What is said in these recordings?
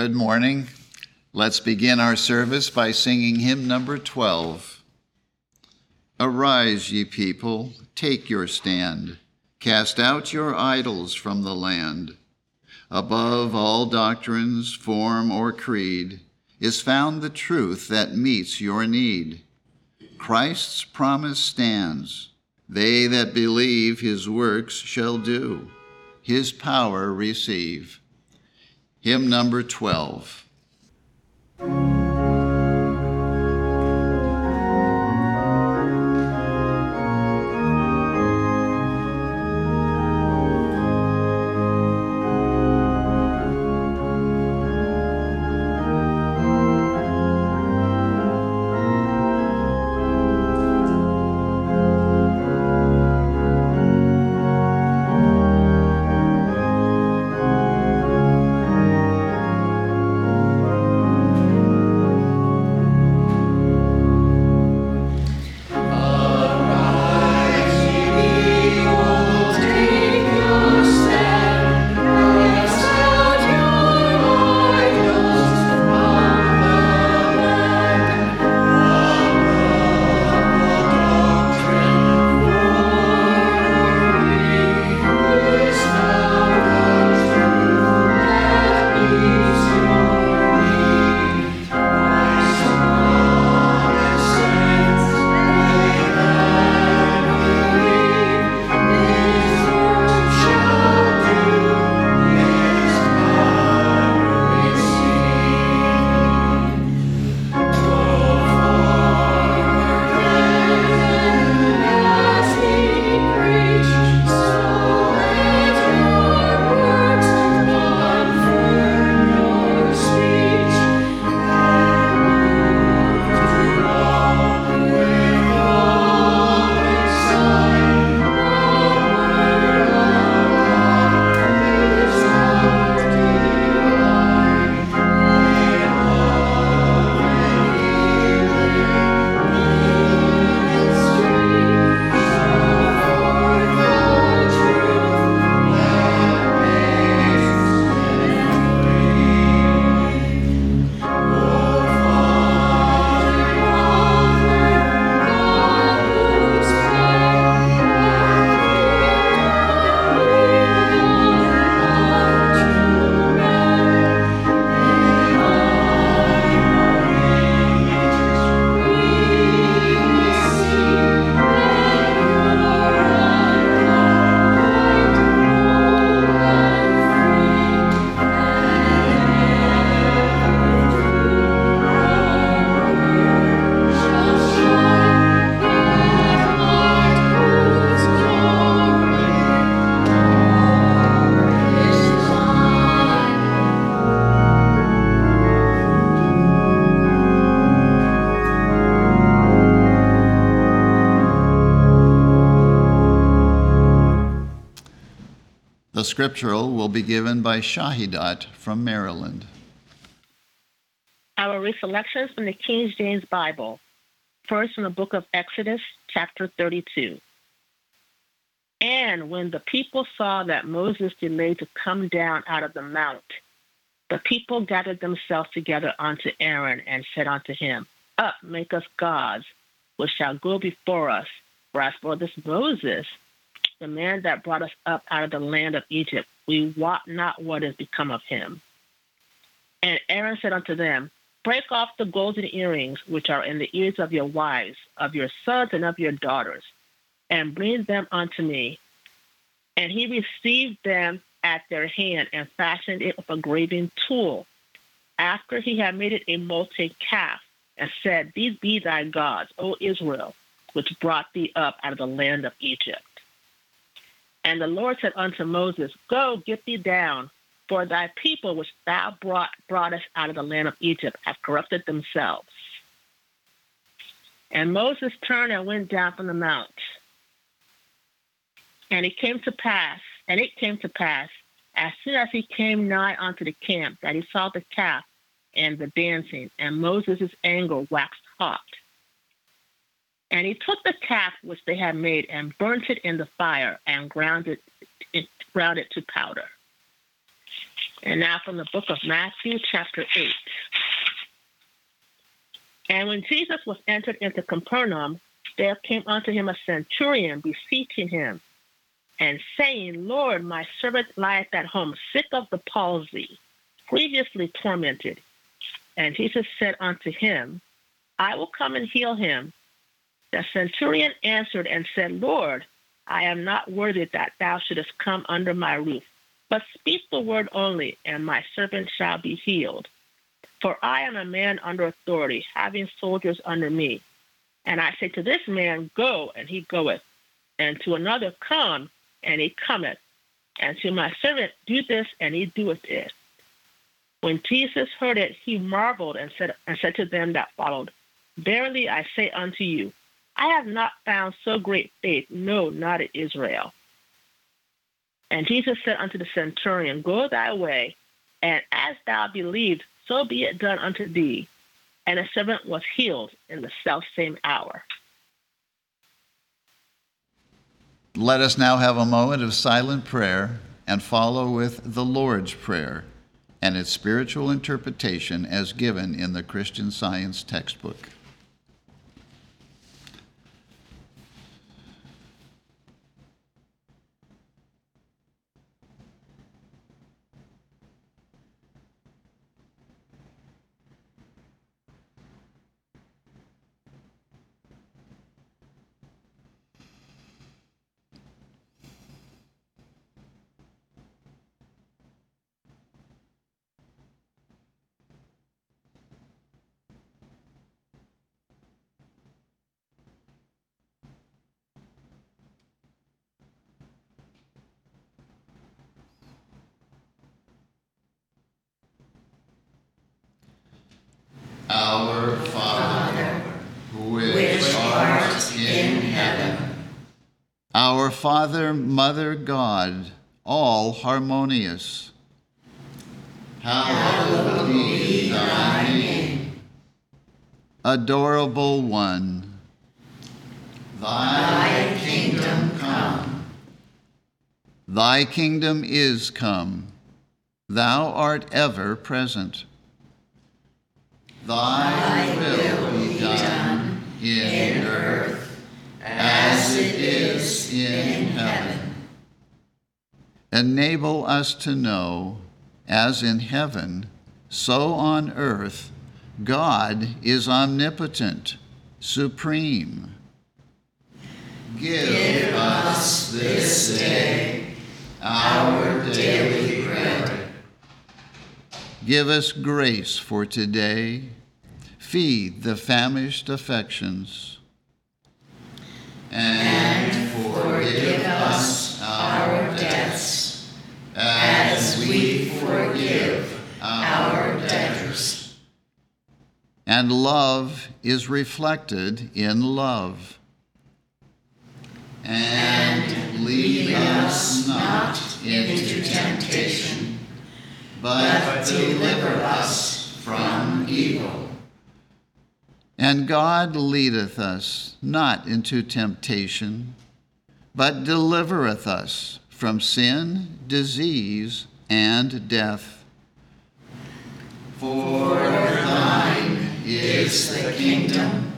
Good morning. Let's begin our service by singing hymn number 12. Arise, ye people, take your stand, cast out your idols from the land. Above all doctrines, form, or creed, is found the truth that meets your need. Christ's promise stands they that believe his works shall do, his power receive. Hymn number 12. Scriptural will be given by Shahidat from Maryland. Our reselections from the King James Bible. First from the book of Exodus, chapter 32. And when the people saw that Moses delayed to come down out of the mount, the people gathered themselves together unto Aaron and said unto him, Up, make us gods, which shall go before us. For as for this Moses, the man that brought us up out of the land of Egypt. We wot not what is become of him. And Aaron said unto them, Break off the golden earrings which are in the ears of your wives, of your sons, and of your daughters, and bring them unto me. And he received them at their hand and fashioned it with a graving tool. After he had made it a molten calf, and said, These be thy gods, O Israel, which brought thee up out of the land of Egypt. And the Lord said unto Moses, Go, get thee down, for thy people which thou brought broughtest out of the land of Egypt have corrupted themselves. And Moses turned and went down from the mount. And it came to pass, and it came to pass, as soon as he came nigh unto the camp, that he saw the calf and the dancing, and Moses' anger waxed hot. And he took the calf which they had made and burnt it in the fire and ground it, it, ground it to powder. And now from the book of Matthew, chapter 8. And when Jesus was entered into Capernaum, there came unto him a centurion beseeching him, and saying, Lord, my servant lieth at home, sick of the palsy, grievously tormented. And Jesus said unto him, I will come and heal him. The centurion answered and said, Lord, I am not worthy that thou shouldest come under my roof, but speak the word only, and my servant shall be healed. For I am a man under authority, having soldiers under me. And I say to this man, Go, and he goeth, and to another, Come, and he cometh, and to my servant, Do this, and he doeth it. When Jesus heard it, he marveled and said, and said to them that followed, Verily I say unto you, I have not found so great faith, no, not in Israel. And Jesus said unto the centurion, Go thy way, and as thou believed, so be it done unto thee. And the servant was healed in the self same hour. Let us now have a moment of silent prayer and follow with the Lord's Prayer and its spiritual interpretation as given in the Christian Science textbook. Father, Mother, God, all harmonious. Hallowed be thy name. Adorable One. Thy kingdom come. Thy kingdom is come. Thou art ever present. Thy will be done in earth as it is in heaven. Enable us to know, as in heaven, so on earth, God is omnipotent, supreme. Give us this day our daily bread. Give us grace for today feed the famished affections, and forgive us our debts as we forgive our debtors. And love is reflected in love. And lead us not into temptation, but deliver us from evil. And God leadeth us not into temptation, but delivereth us from sin, disease, and death. For thine is the kingdom,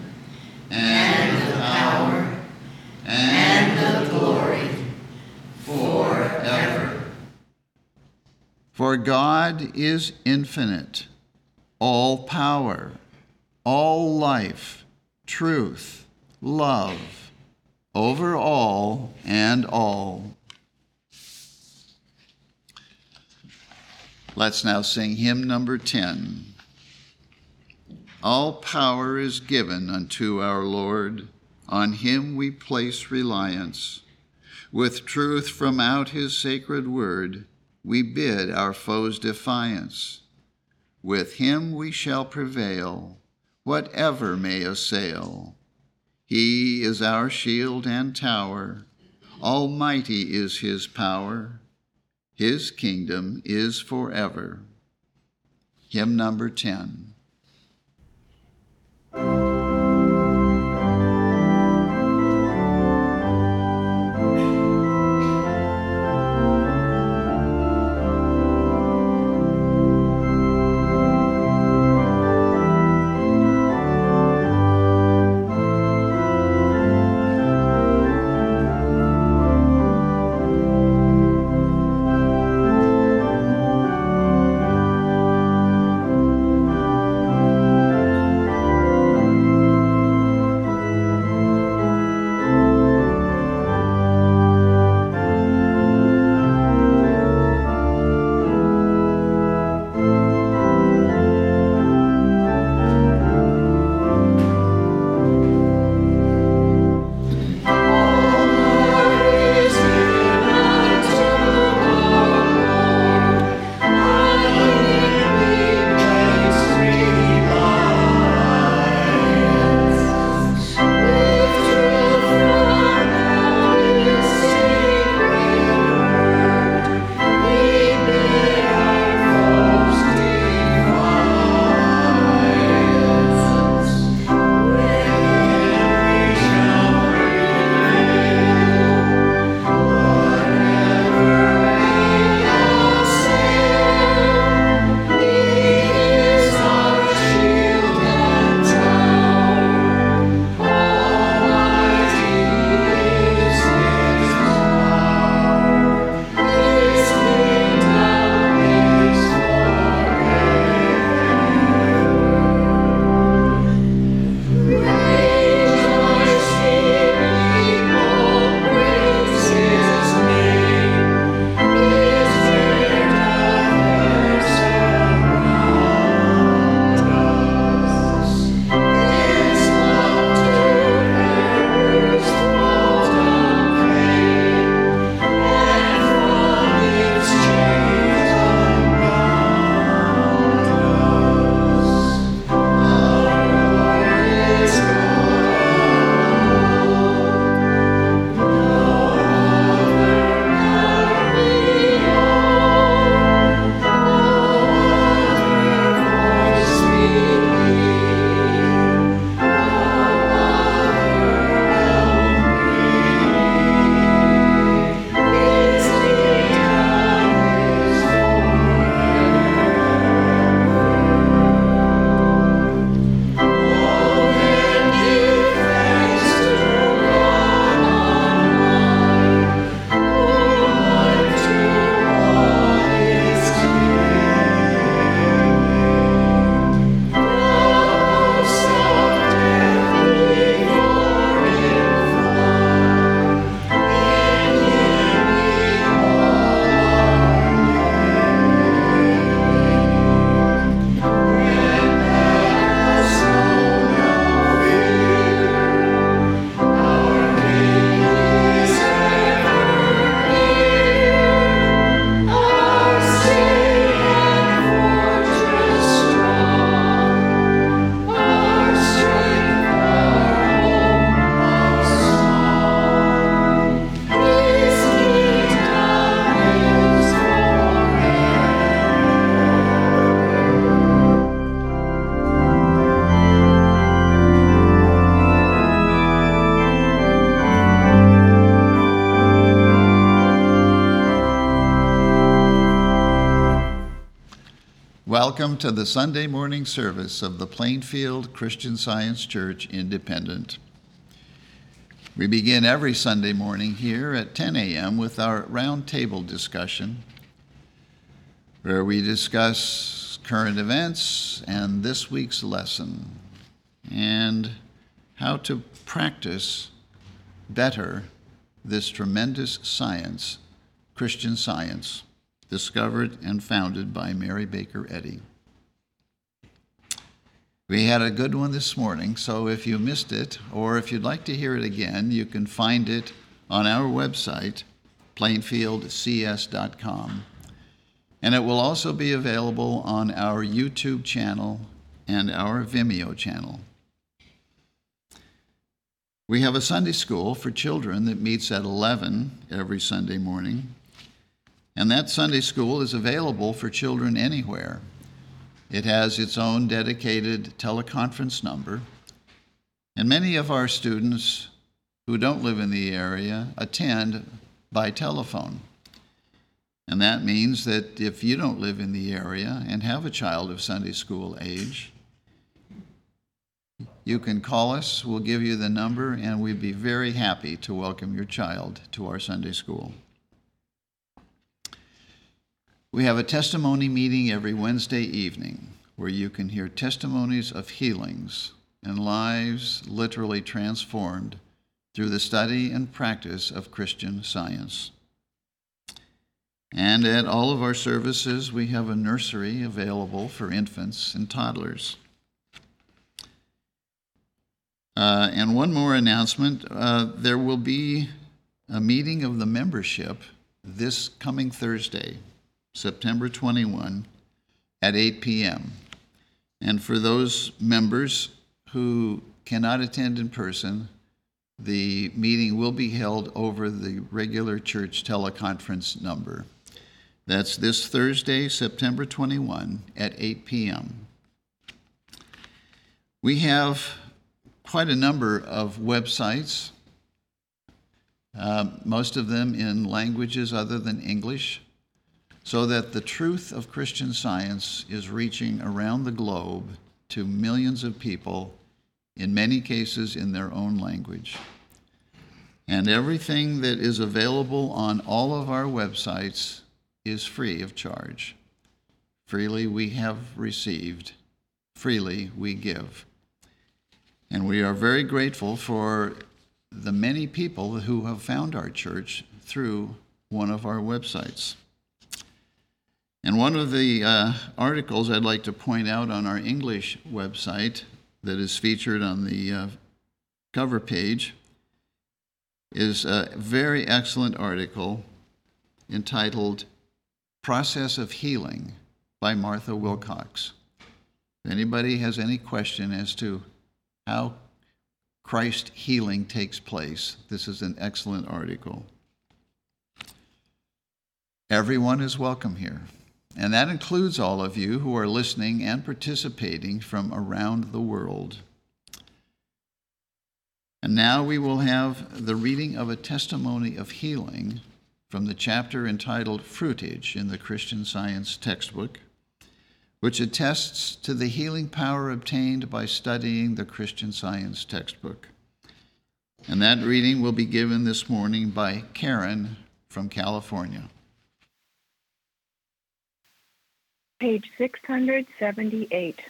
and the power, and the glory, forever. For God is infinite, all power all life, truth, love, over all and all. Let's now sing hymn number 10. All power is given unto our Lord, on him we place reliance. With truth from out his sacred word, we bid our foes defiance. With him we shall prevail whatever may assail. He is our shield and tower, almighty is his power, his kingdom is forever. Hymn number 10. Welcome to the Sunday morning service of the Plainfield Christian Science Church Independent. We begin every Sunday morning here at 10 a.m. with our roundtable discussion, where we discuss current events and this week's lesson, and how to practice better this tremendous science, Christian science, discovered and founded by Mary Baker Eddy. We had a good one this morning, so if you missed it, or if you'd like to hear it again, you can find it on our website, plainfieldcs.com. And it will also be available on our YouTube channel and our Vimeo channel. We have a Sunday school for children that meets at 11 every Sunday morning. And that Sunday school is available for children anywhere. It has its own dedicated teleconference number. And many of our students who don't live in the area attend by telephone. And that means that if you don't live in the area and have a child of Sunday school age, you can call us, we'll give you the number, and we'd be very happy to welcome your child to our Sunday school. We have a testimony meeting every Wednesday evening where you can hear testimonies of healings and lives literally transformed through the study and practice of Christian science. And at all of our services, we have a nursery available for infants and toddlers. Uh, and one more announcement uh, there will be a meeting of the membership this coming Thursday, September 21, at 8 p.m. And for those members who cannot attend in person, the meeting will be held over the regular church teleconference number. That's this Thursday, September 21 at 8 p.m. We have quite a number of websites, uh, most of them in languages other than English, so that the truth of Christian science is reaching around the globe to millions of people, in many cases in their own language. And everything that is available on all of our websites is free of charge. Freely we have received, freely we give. And we are very grateful for the many people who have found our church through one of our websites. And one of the uh, articles I'd like to point out on our English website that is featured on the uh, cover page is a very excellent article entitled Process of Healing by Martha Wilcox. If anybody has any question as to how Christ healing takes place. This is an excellent article. Everyone is welcome here, and that includes all of you who are listening and participating from around the world. And now we will have the reading of a testimony of healing from the chapter entitled Fruitage in the Christian Science textbook which attests to the healing power obtained by studying the Christian Science textbook. And that reading will be given this morning by Karen from California. Page 678.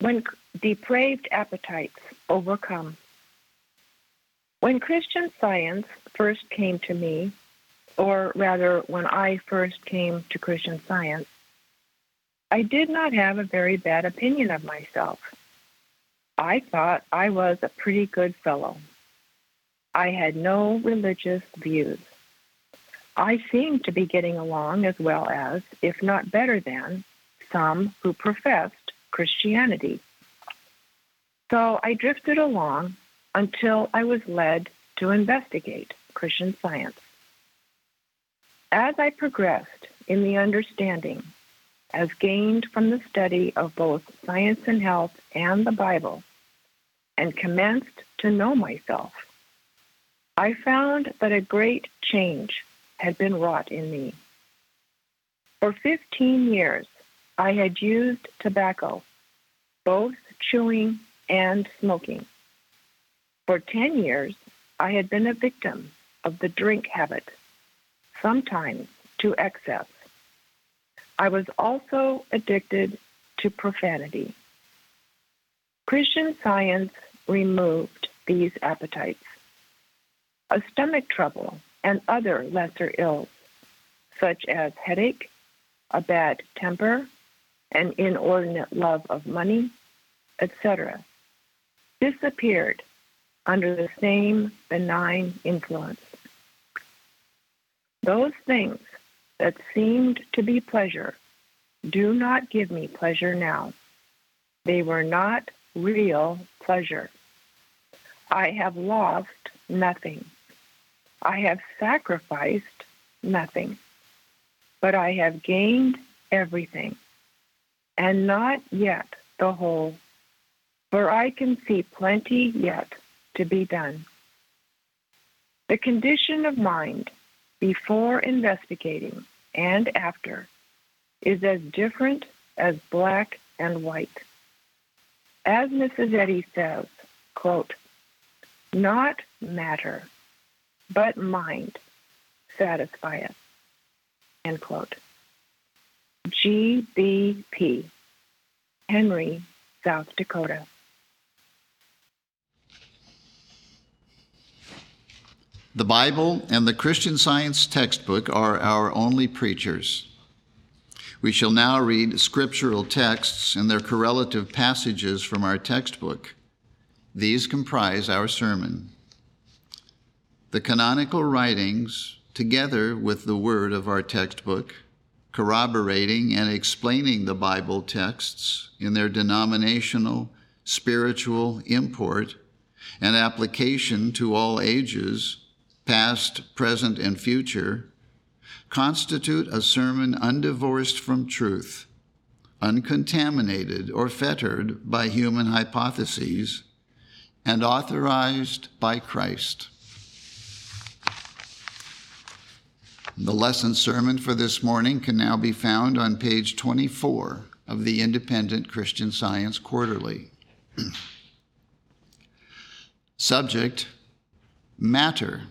When depraved appetites overcome. When Christian Science first came to me, or rather, when I first came to Christian Science, I did not have a very bad opinion of myself. I thought I was a pretty good fellow. I had no religious views. I seemed to be getting along as well as, if not better than, some who professed Christianity. So I drifted along until I was led to investigate Christian science. As I progressed in the understanding as gained from the study of both science and health and the Bible, and commenced to know myself, I found that a great change had been wrought in me. For 15 years, I had used tobacco, both chewing and smoking. For 10 years, I had been a victim of the drink habit, sometimes to excess. I was also addicted to profanity. Christian science removed these appetites. A stomach trouble and other lesser ills, such as headache, a bad temper, an inordinate love of money, etc., disappeared under the same benign influence. Those things that seemed to be pleasure do not give me pleasure now. They were not real pleasure. I have lost nothing. I have sacrificed nothing. But I have gained everything, and not yet the whole. For I can see plenty yet to be done. The condition of mind before investigating and after is as different as black and white. As Mrs. Eddy says, quote, not matter, but mind satisfieth, end quote. GBP, Henry, South Dakota. The Bible and the Christian Science textbook are our only preachers. We shall now read scriptural texts and their correlative passages from our textbook. These comprise our sermon. The canonical writings, together with the word of our textbook, corroborating and explaining the Bible texts in their denominational, spiritual import and application to all ages, past, present, and future, constitute a sermon undivorced from truth, uncontaminated or fettered by human hypotheses, and authorized by Christ. The lesson sermon for this morning can now be found on page 24 of the Independent Christian Science Quarterly. Subject Matter.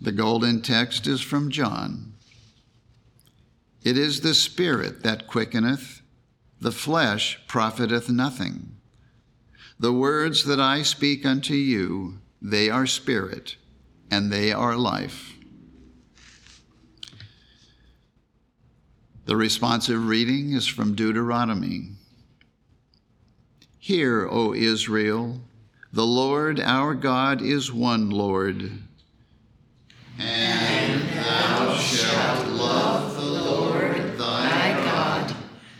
The golden text is from John. It is the Spirit that quickeneth, the flesh profiteth nothing. The words that I speak unto you, they are spirit, and they are life. The responsive reading is from Deuteronomy. Hear, O Israel, the Lord our God is one Lord. And thou shalt love the Lord thy God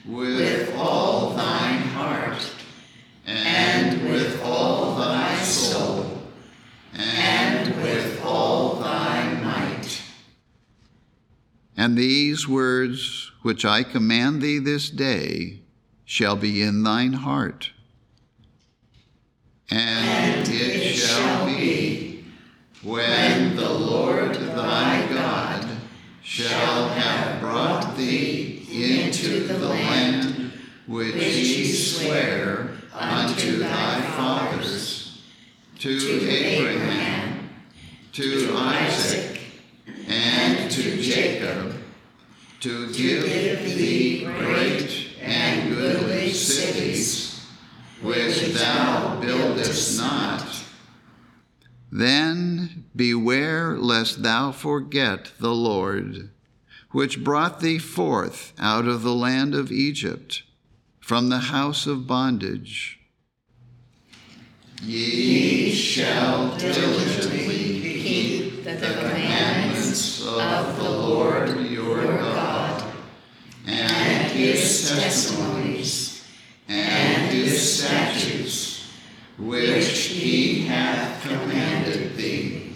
with all thine heart, and with all thy soul, and with all thy might. And these words which I command thee this day shall be in thine heart. And it shall be when the Lord thy God shall have brought thee into the land which he sware unto thy fathers, to Abraham, to Isaac, and to Jacob, to give thee great and goodly cities, which thou buildest not. Then beware lest thou forget the Lord, which brought thee forth out of the land of Egypt, from the house of bondage. Ye shall diligently keep the commandments of the Lord and his testimonies, and his statutes, which he hath commanded thee.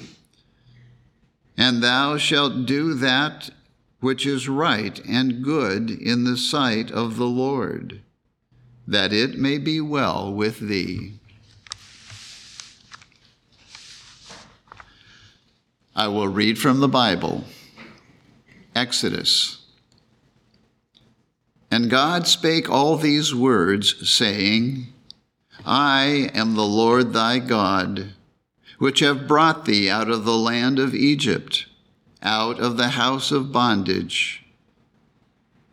And thou shalt do that which is right and good in the sight of the Lord, that it may be well with thee. I will read from the Bible Exodus. And God spake all these words, saying, I am the Lord thy God, which have brought thee out of the land of Egypt, out of the house of bondage.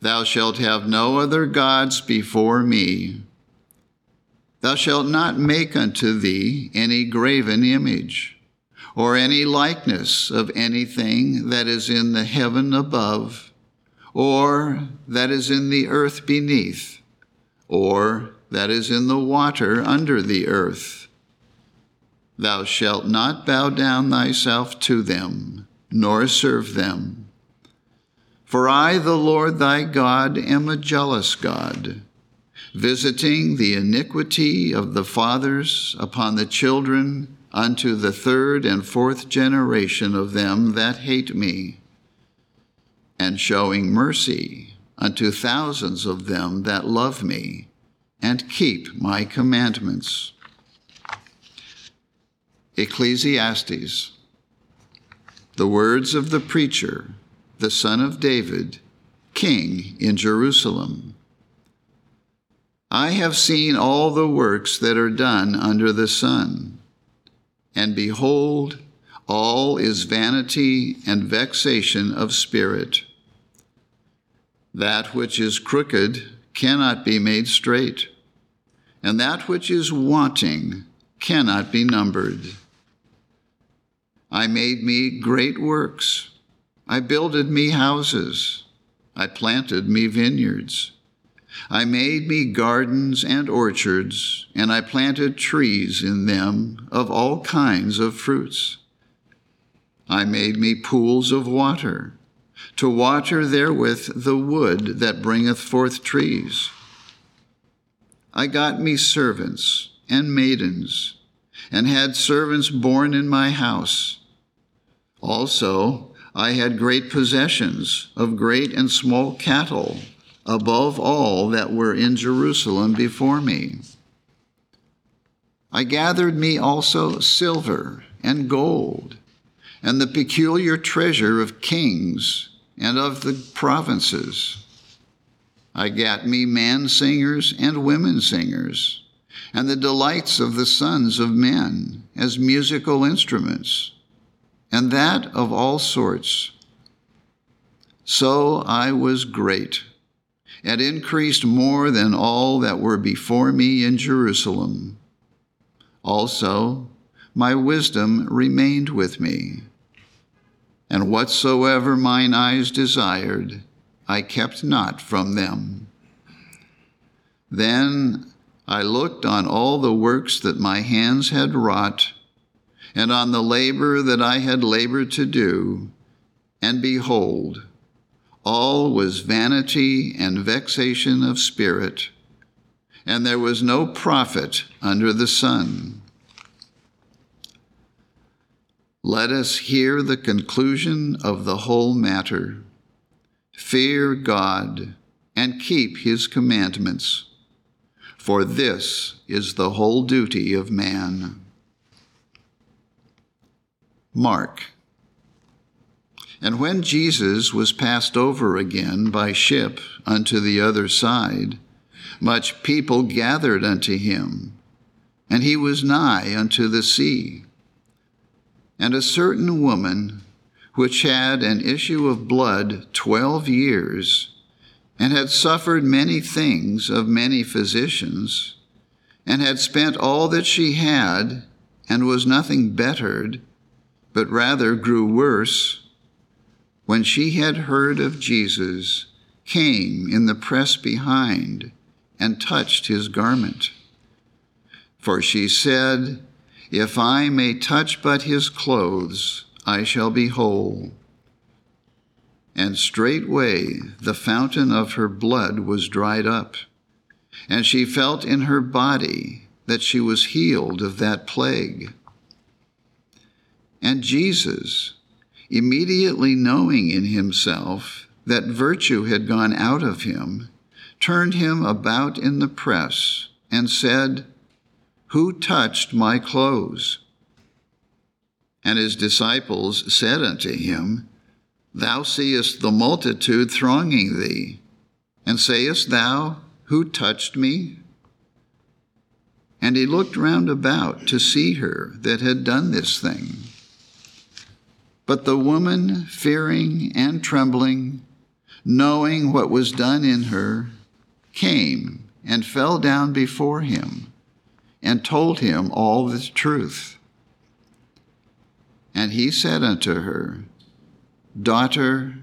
Thou shalt have no other gods before me. Thou shalt not make unto thee any graven image, or any likeness of anything that is in the heaven above, or that is in the earth beneath, or that is in the water under the earth. Thou shalt not bow down thyself to them, nor serve them. For I, the Lord thy God, am a jealous God, visiting the iniquity of the fathers upon the children unto the third and fourth generation of them that hate me, and showing mercy unto thousands of them that love me and keep my commandments. Ecclesiastes, the words of the preacher, the son of David, king in Jerusalem. I have seen all the works that are done under the sun, and behold, all is vanity and vexation of spirit. That which is crooked cannot be made straight, and that which is wanting cannot be numbered. I made me great works. I builded me houses. I planted me vineyards. I made me gardens and orchards, and I planted trees in them of all kinds of fruits. I made me pools of water, to water therewith the wood that bringeth forth trees. I got me servants and maidens, and had servants born in my house. Also, I had great possessions of great and small cattle, above all that were in Jerusalem before me. I gathered me also silver and gold, and the peculiar treasure of kings and of the provinces. I gat me man singers and women singers, and the delights of the sons of men as musical instruments and that of all sorts. So I was great, and increased more than all that were before me in Jerusalem. Also, my wisdom remained with me, and whatsoever mine eyes desired, I kept not from them. Then I looked on all the works that my hands had wrought and on the labor that I had labored to do, and behold, all was vanity and vexation of spirit, and there was no profit under the sun. Let us hear the conclusion of the whole matter. Fear God and keep his commandments, for this is the whole duty of man. Mark. And when Jesus was passed over again by ship unto the other side, much people gathered unto him, and he was nigh unto the sea. And a certain woman, which had an issue of blood twelve years, and had suffered many things of many physicians, and had spent all that she had, and was nothing bettered, but rather grew worse, when she had heard of Jesus, came in the press behind and touched his garment. For she said, If I may touch but his clothes, I shall be whole. And straightway the fountain of her blood was dried up, and she felt in her body that she was healed of that plague. And Jesus, immediately knowing in himself that virtue had gone out of him, turned him about in the press and said, Who touched my clothes? And his disciples said unto him, Thou seest the multitude thronging thee, And sayest thou, Who touched me? And he looked round about to see her that had done this thing. But the woman, fearing and trembling, knowing what was done in her, came and fell down before him and told him all the truth. And he said unto her, Daughter,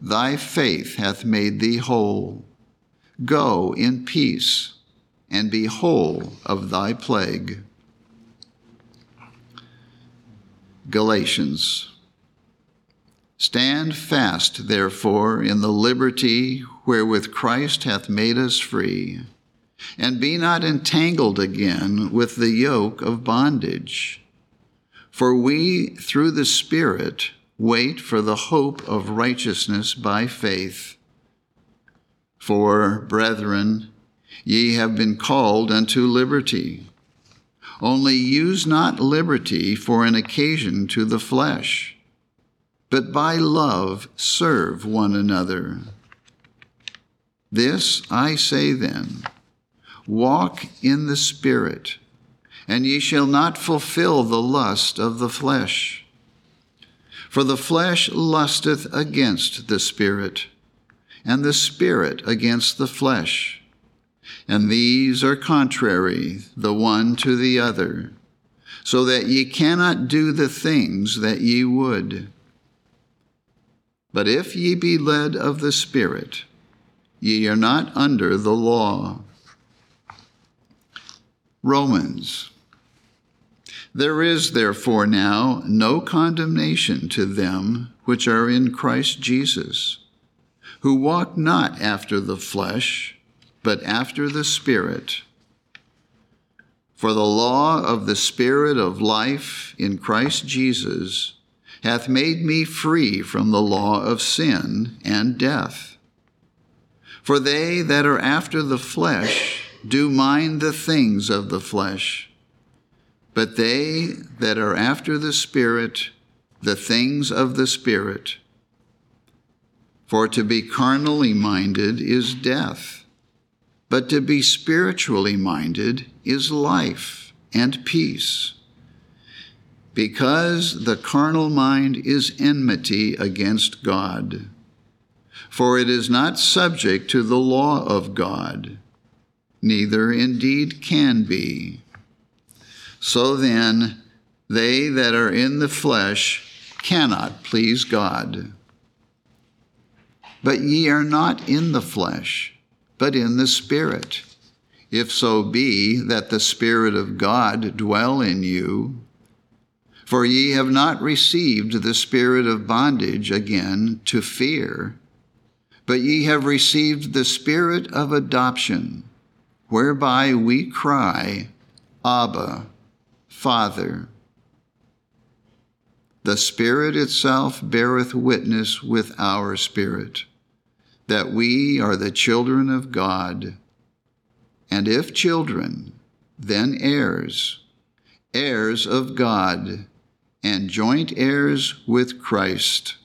thy faith hath made thee whole. Go in peace and be whole of thy plague. Galatians. Stand fast, therefore, in the liberty wherewith Christ hath made us free, and be not entangled again with the yoke of bondage. For we, through the Spirit, wait for the hope of righteousness by faith. For, brethren, Ye have been called unto liberty. Only use not liberty for an occasion to the flesh, but by love serve one another. This I say then walk in the Spirit, and ye shall not fulfill the lust of the flesh. For the flesh lusteth against the Spirit, and the Spirit against the flesh and these are contrary the one to the other, so that ye cannot do the things that ye would. But if ye be led of the Spirit, ye are not under the law. Romans. There is therefore now no condemnation to them which are in Christ Jesus, who walk not after the flesh but after the Spirit. For the law of the Spirit of life in Christ Jesus hath made me free from the law of sin and death. For they that are after the flesh do mind the things of the flesh, but they that are after the Spirit, the things of the Spirit. For to be carnally minded is death but to be spiritually minded is life and peace. Because the carnal mind is enmity against God. For it is not subject to the law of God, neither indeed can be. So then, they that are in the flesh cannot please God. But ye are not in the flesh but in the Spirit, if so be that the Spirit of God dwell in you. For ye have not received the spirit of bondage again to fear, but ye have received the spirit of adoption, whereby we cry, Abba, Father. The Spirit itself beareth witness with our spirit that we are the children of God, and if children, then heirs, heirs of God, and joint heirs with Christ.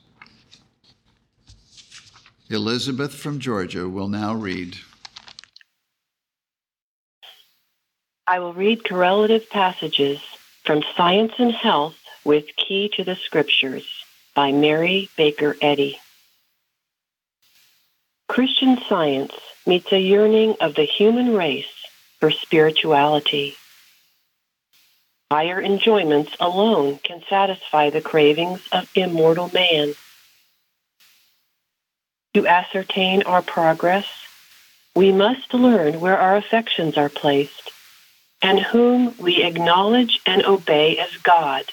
Elizabeth from Georgia will now read. I will read correlative passages from Science and Health with Key to the Scriptures by Mary Baker Eddy. Christian science meets a yearning of the human race for spirituality. Higher enjoyments alone can satisfy the cravings of immortal man. To ascertain our progress, we must learn where our affections are placed and whom we acknowledge and obey as God.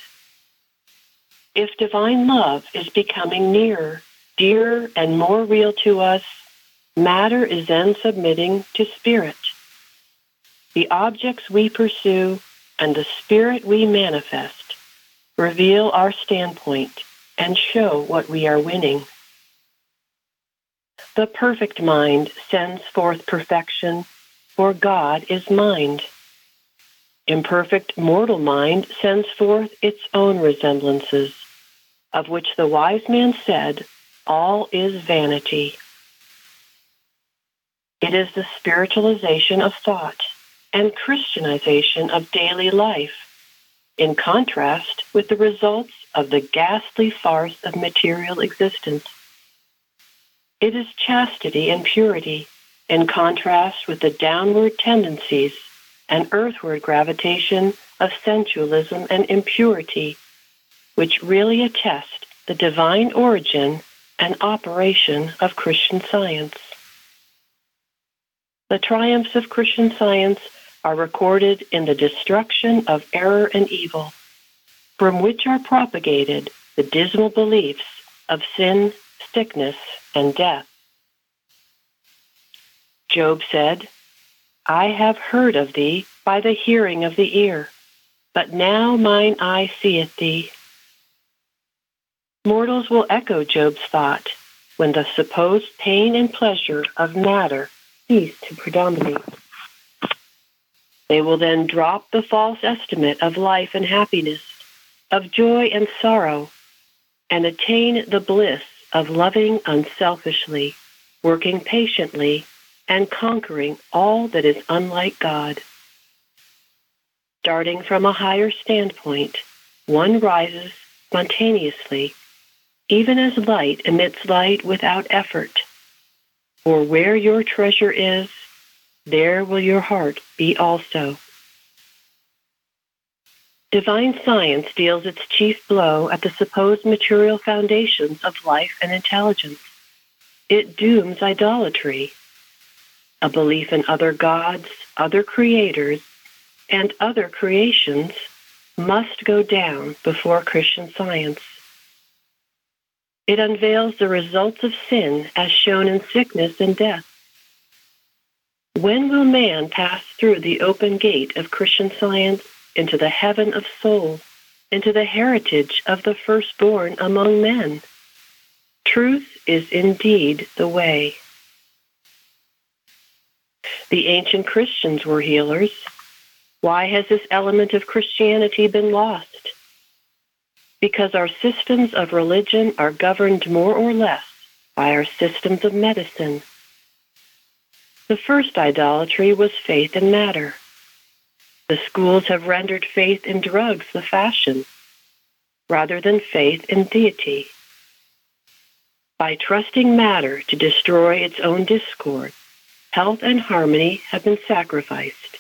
If divine love is becoming nearer, dearer, and more real to us Matter is then submitting to spirit. The objects we pursue and the spirit we manifest reveal our standpoint and show what we are winning. The perfect mind sends forth perfection, for God is mind. Imperfect mortal mind sends forth its own resemblances, of which the wise man said, All is vanity. It is the spiritualization of thought and Christianization of daily life, in contrast with the results of the ghastly farce of material existence. It is chastity and purity, in contrast with the downward tendencies and earthward gravitation of sensualism and impurity, which really attest the divine origin and operation of Christian science. The triumphs of Christian science are recorded in the destruction of error and evil, from which are propagated the dismal beliefs of sin, sickness, and death. Job said, I have heard of thee by the hearing of the ear, but now mine eye seeth thee. Mortals will echo Job's thought when the supposed pain and pleasure of matter cease to predominate. They will then drop the false estimate of life and happiness, of joy and sorrow, and attain the bliss of loving unselfishly, working patiently, and conquering all that is unlike God. Starting from a higher standpoint, one rises spontaneously, even as light emits light without effort. For where your treasure is, there will your heart be also. Divine science deals its chief blow at the supposed material foundations of life and intelligence. It dooms idolatry, a belief in other gods, other creators, and other creations must go down before Christian science. It unveils the results of sin as shown in sickness and death. When will man pass through the open gate of Christian science into the heaven of souls, into the heritage of the firstborn among men? Truth is indeed the way. The ancient Christians were healers. Why has this element of Christianity been lost? Because our systems of religion are governed more or less by our systems of medicine. The first idolatry was faith in matter. The schools have rendered faith in drugs the fashion, rather than faith in deity. By trusting matter to destroy its own discord, health and harmony have been sacrificed.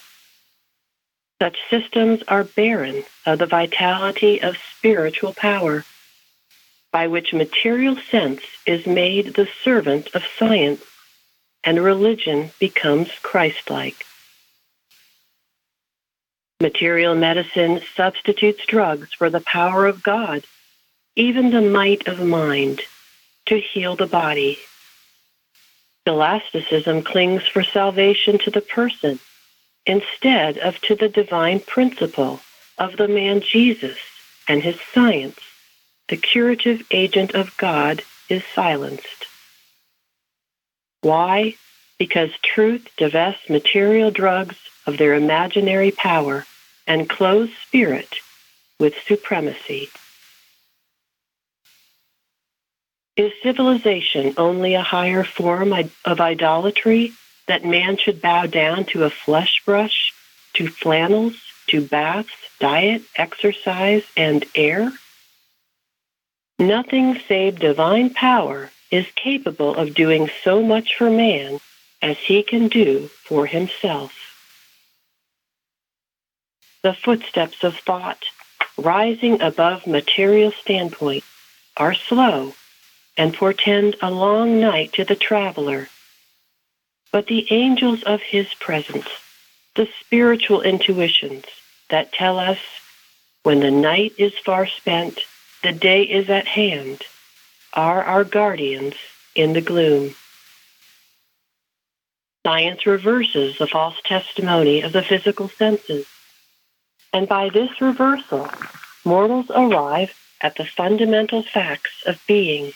Such systems are barren of the vitality of spiritual power, by which material sense is made the servant of science and religion becomes Christ-like. Material medicine substitutes drugs for the power of God, even the might of mind, to heal the body. Scholasticism clings for salvation to the person instead of to the divine principle of the man Jesus and his science. The curative agent of God is silenced. Why? Because truth divests material drugs of their imaginary power and clothes spirit with supremacy. Is civilization only a higher form of idolatry that man should bow down to a flesh brush, to flannels, to baths, diet, exercise, and air? Nothing save divine power is capable of doing so much for man as he can do for himself. The footsteps of thought, rising above material standpoint, are slow and portend a long night to the traveler. But the angels of his presence, the spiritual intuitions that tell us when the night is far spent, the day is at hand, are our guardians in the gloom. Science reverses the false testimony of the physical senses. And by this reversal, mortals arrive at the fundamental facts of being.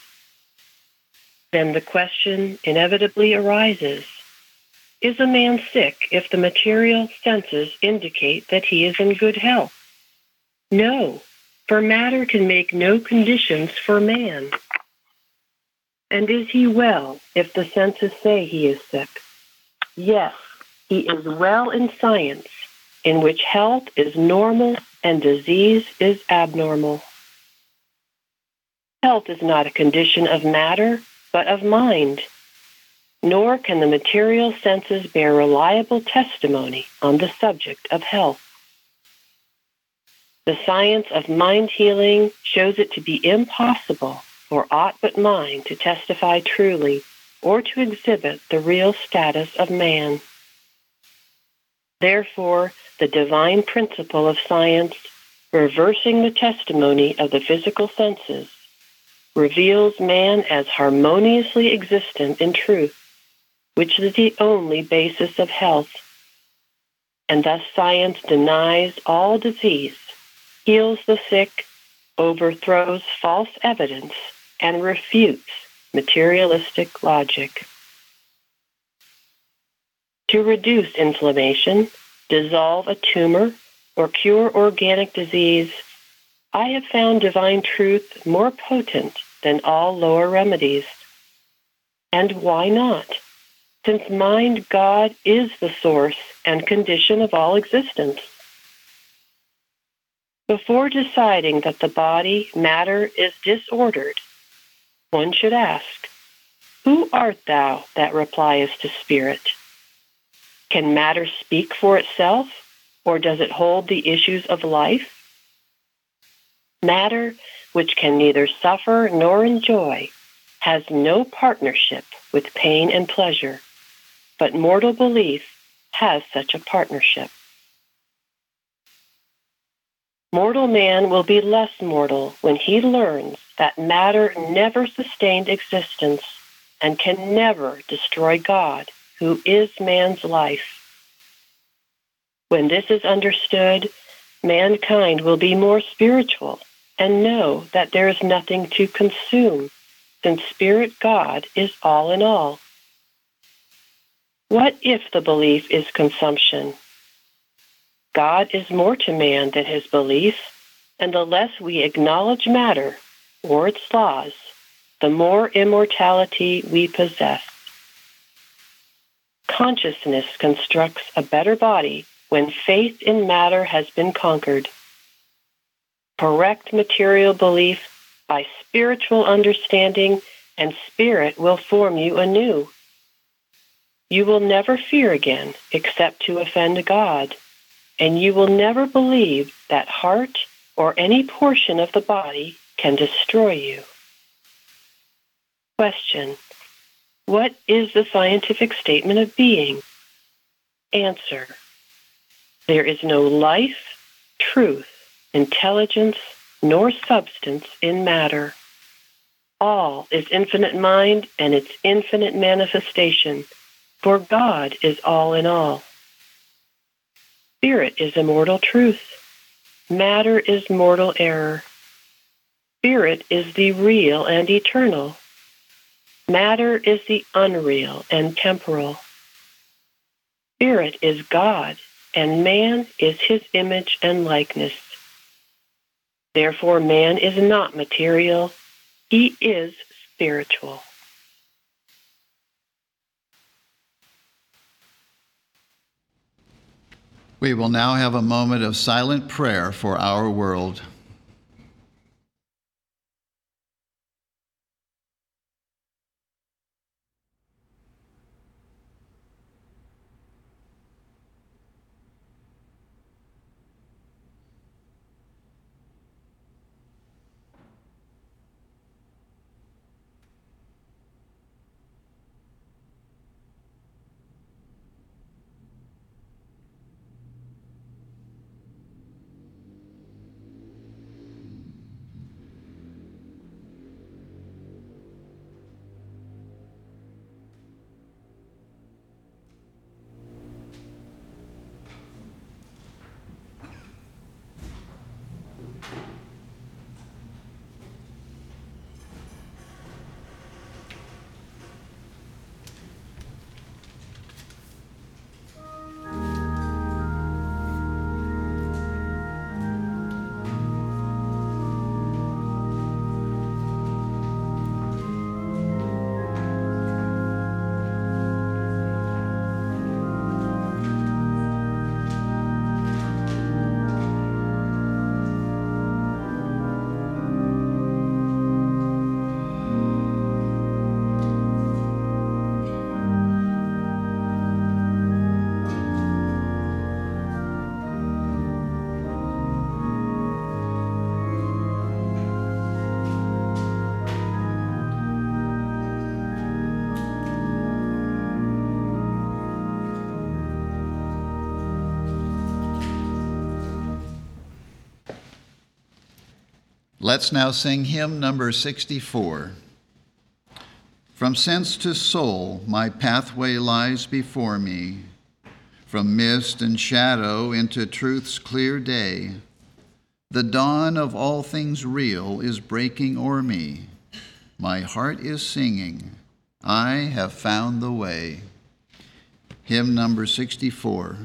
Then the question inevitably arises Is a man sick if the material senses indicate that he is in good health? No, for matter can make no conditions for man. And is he well if the senses say he is sick? yes, he is well in science, in which health is normal and disease is abnormal. Health is not a condition of matter, but of mind. Nor can the material senses bear reliable testimony on the subject of health. The science of mind healing shows it to be impossible for aught but mind to testify truly or to exhibit the real status of man. Therefore, the divine principle of science, reversing the testimony of the physical senses, reveals man as harmoniously existent in truth, which is the only basis of health. And thus science denies all disease heals the sick, overthrows false evidence, and refutes materialistic logic. To reduce inflammation, dissolve a tumor, or cure organic disease, I have found divine truth more potent than all lower remedies. And why not? Since mind God is the source and condition of all existence. Before deciding that the body, matter, is disordered, one should ask, Who art thou that repliest to spirit? Can matter speak for itself, or does it hold the issues of life? Matter, which can neither suffer nor enjoy, has no partnership with pain and pleasure, but mortal belief has such a partnership. Mortal man will be less mortal when he learns that matter never sustained existence and can never destroy God, who is man's life. When this is understood, mankind will be more spiritual and know that there is nothing to consume, since Spirit God is all in all. What if the belief is consumption? God is more to man than his belief, and the less we acknowledge matter or its laws, the more immortality we possess. Consciousness constructs a better body when faith in matter has been conquered. Correct material belief by spiritual understanding and spirit will form you anew. You will never fear again except to offend God and you will never believe that heart or any portion of the body can destroy you. Question. What is the scientific statement of being? Answer. There is no life, truth, intelligence, nor substance in matter. All is infinite mind and its infinite manifestation, for God is all in all. Spirit is immortal truth. Matter is mortal error. Spirit is the real and eternal. Matter is the unreal and temporal. Spirit is God, and man is his image and likeness. Therefore, man is not material, he is spiritual. We will now have a moment of silent prayer for our world. Let's now sing hymn number 64. From sense to soul, my pathway lies before me. From mist and shadow into truth's clear day, the dawn of all things real is breaking o'er me. My heart is singing, I have found the way. Hymn number 64.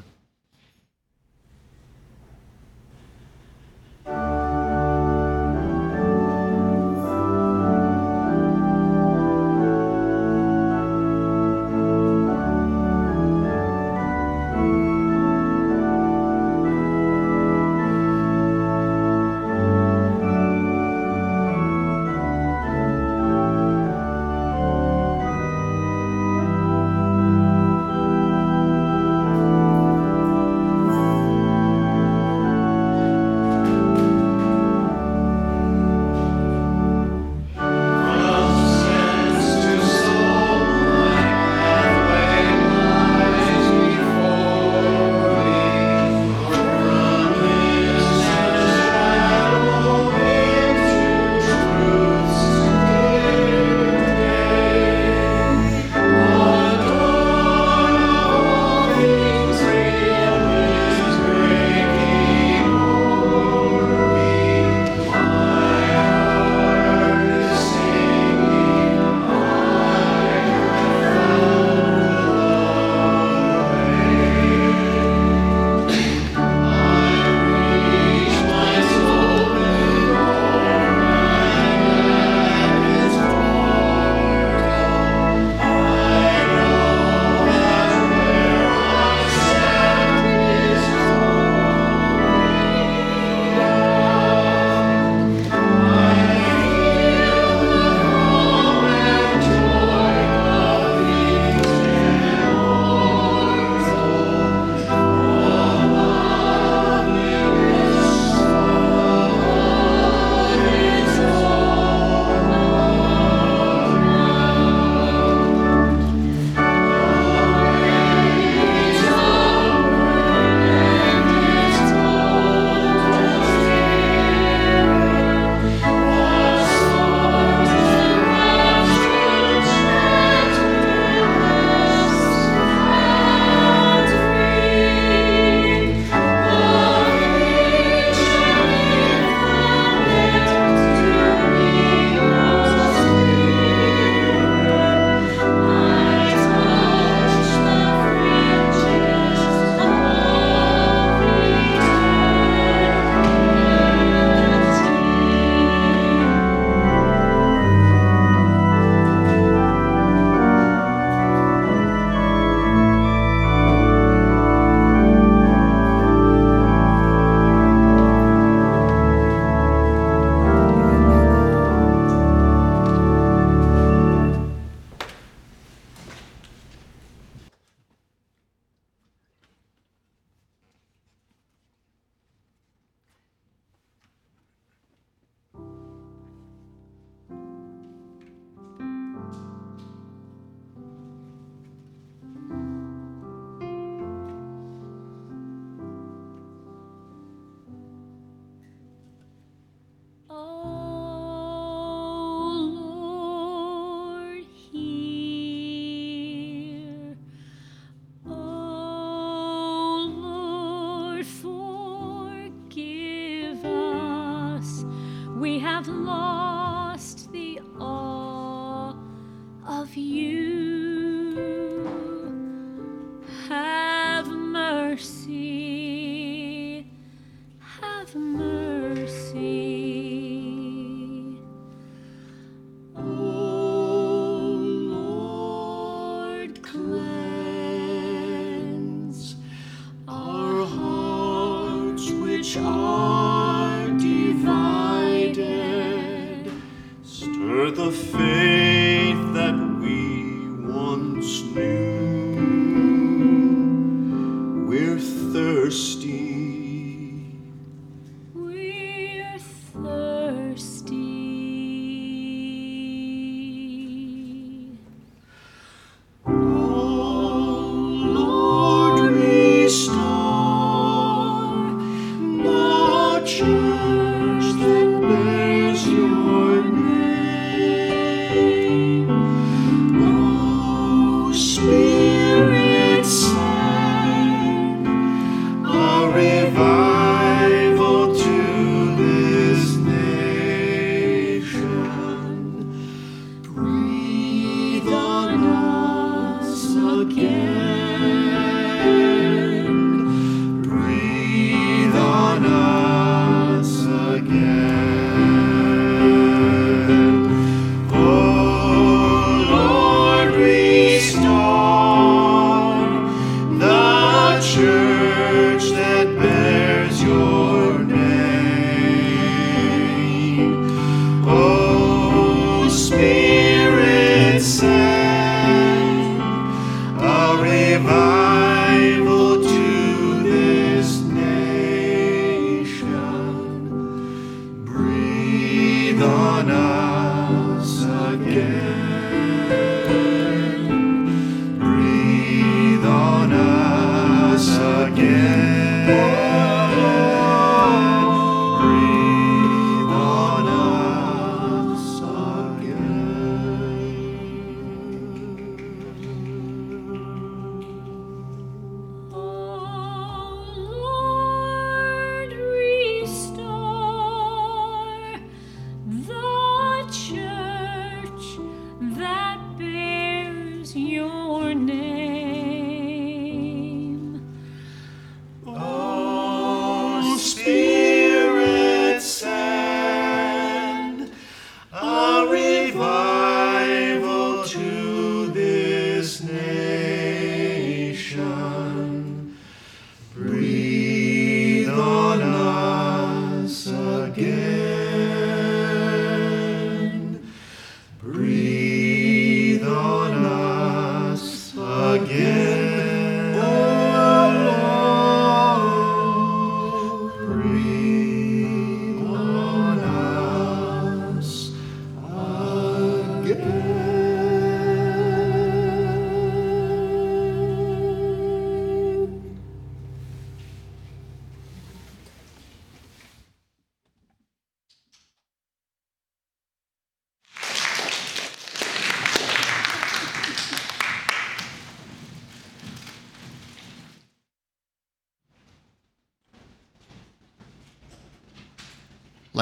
Church the bears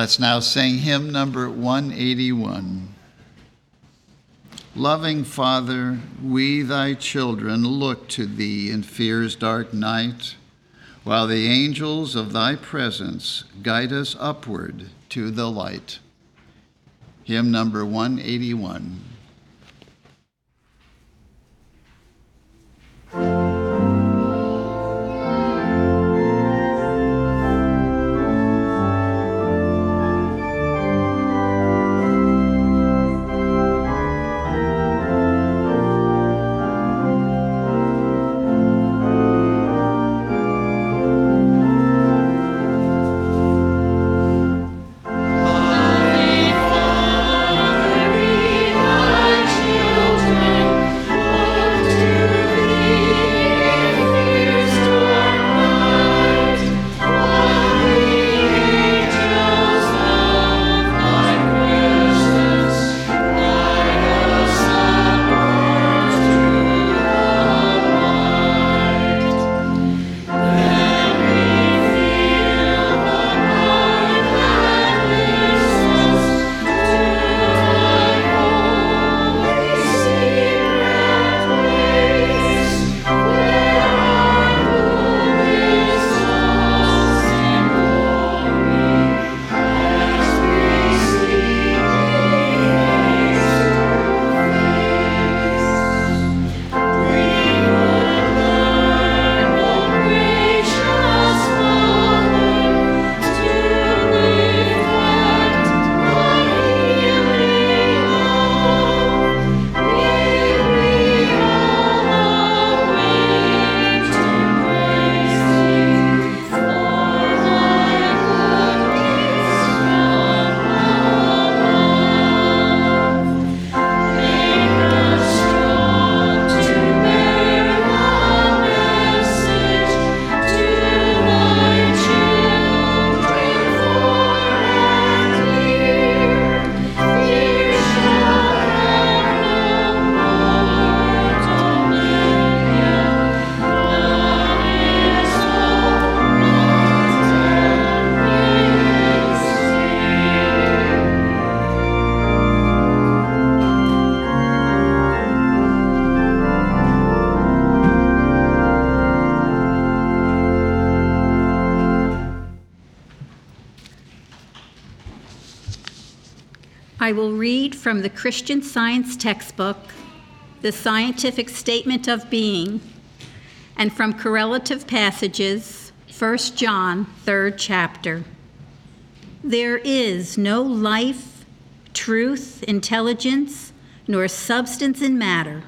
Let's now sing hymn number 181. Loving Father, we thy children look to thee in fear's dark night, while the angels of thy presence guide us upward to the light. Hymn number 181. the Christian Science textbook, The Scientific Statement of Being, and from correlative passages, 1 John, 3rd chapter. There is no life, truth, intelligence, nor substance in matter.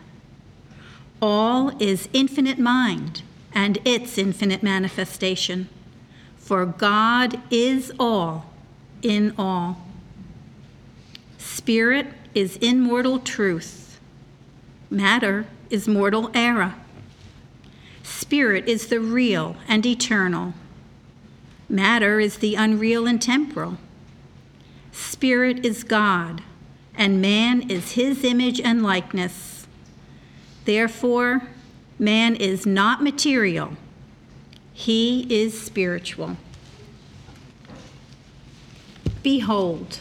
All is infinite mind and its infinite manifestation. For God is all in all. Spirit, is immortal truth. Matter is mortal error. Spirit is the real and eternal. Matter is the unreal and temporal. Spirit is God, and man is his image and likeness. Therefore, man is not material, he is spiritual. Behold,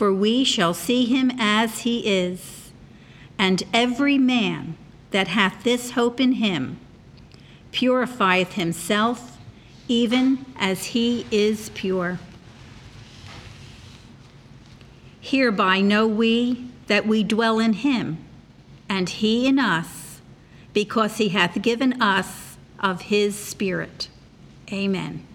For we shall see him as he is. And every man that hath this hope in him purifieth himself, even as he is pure. Hereby know we that we dwell in him, and he in us, because he hath given us of his Spirit. Amen.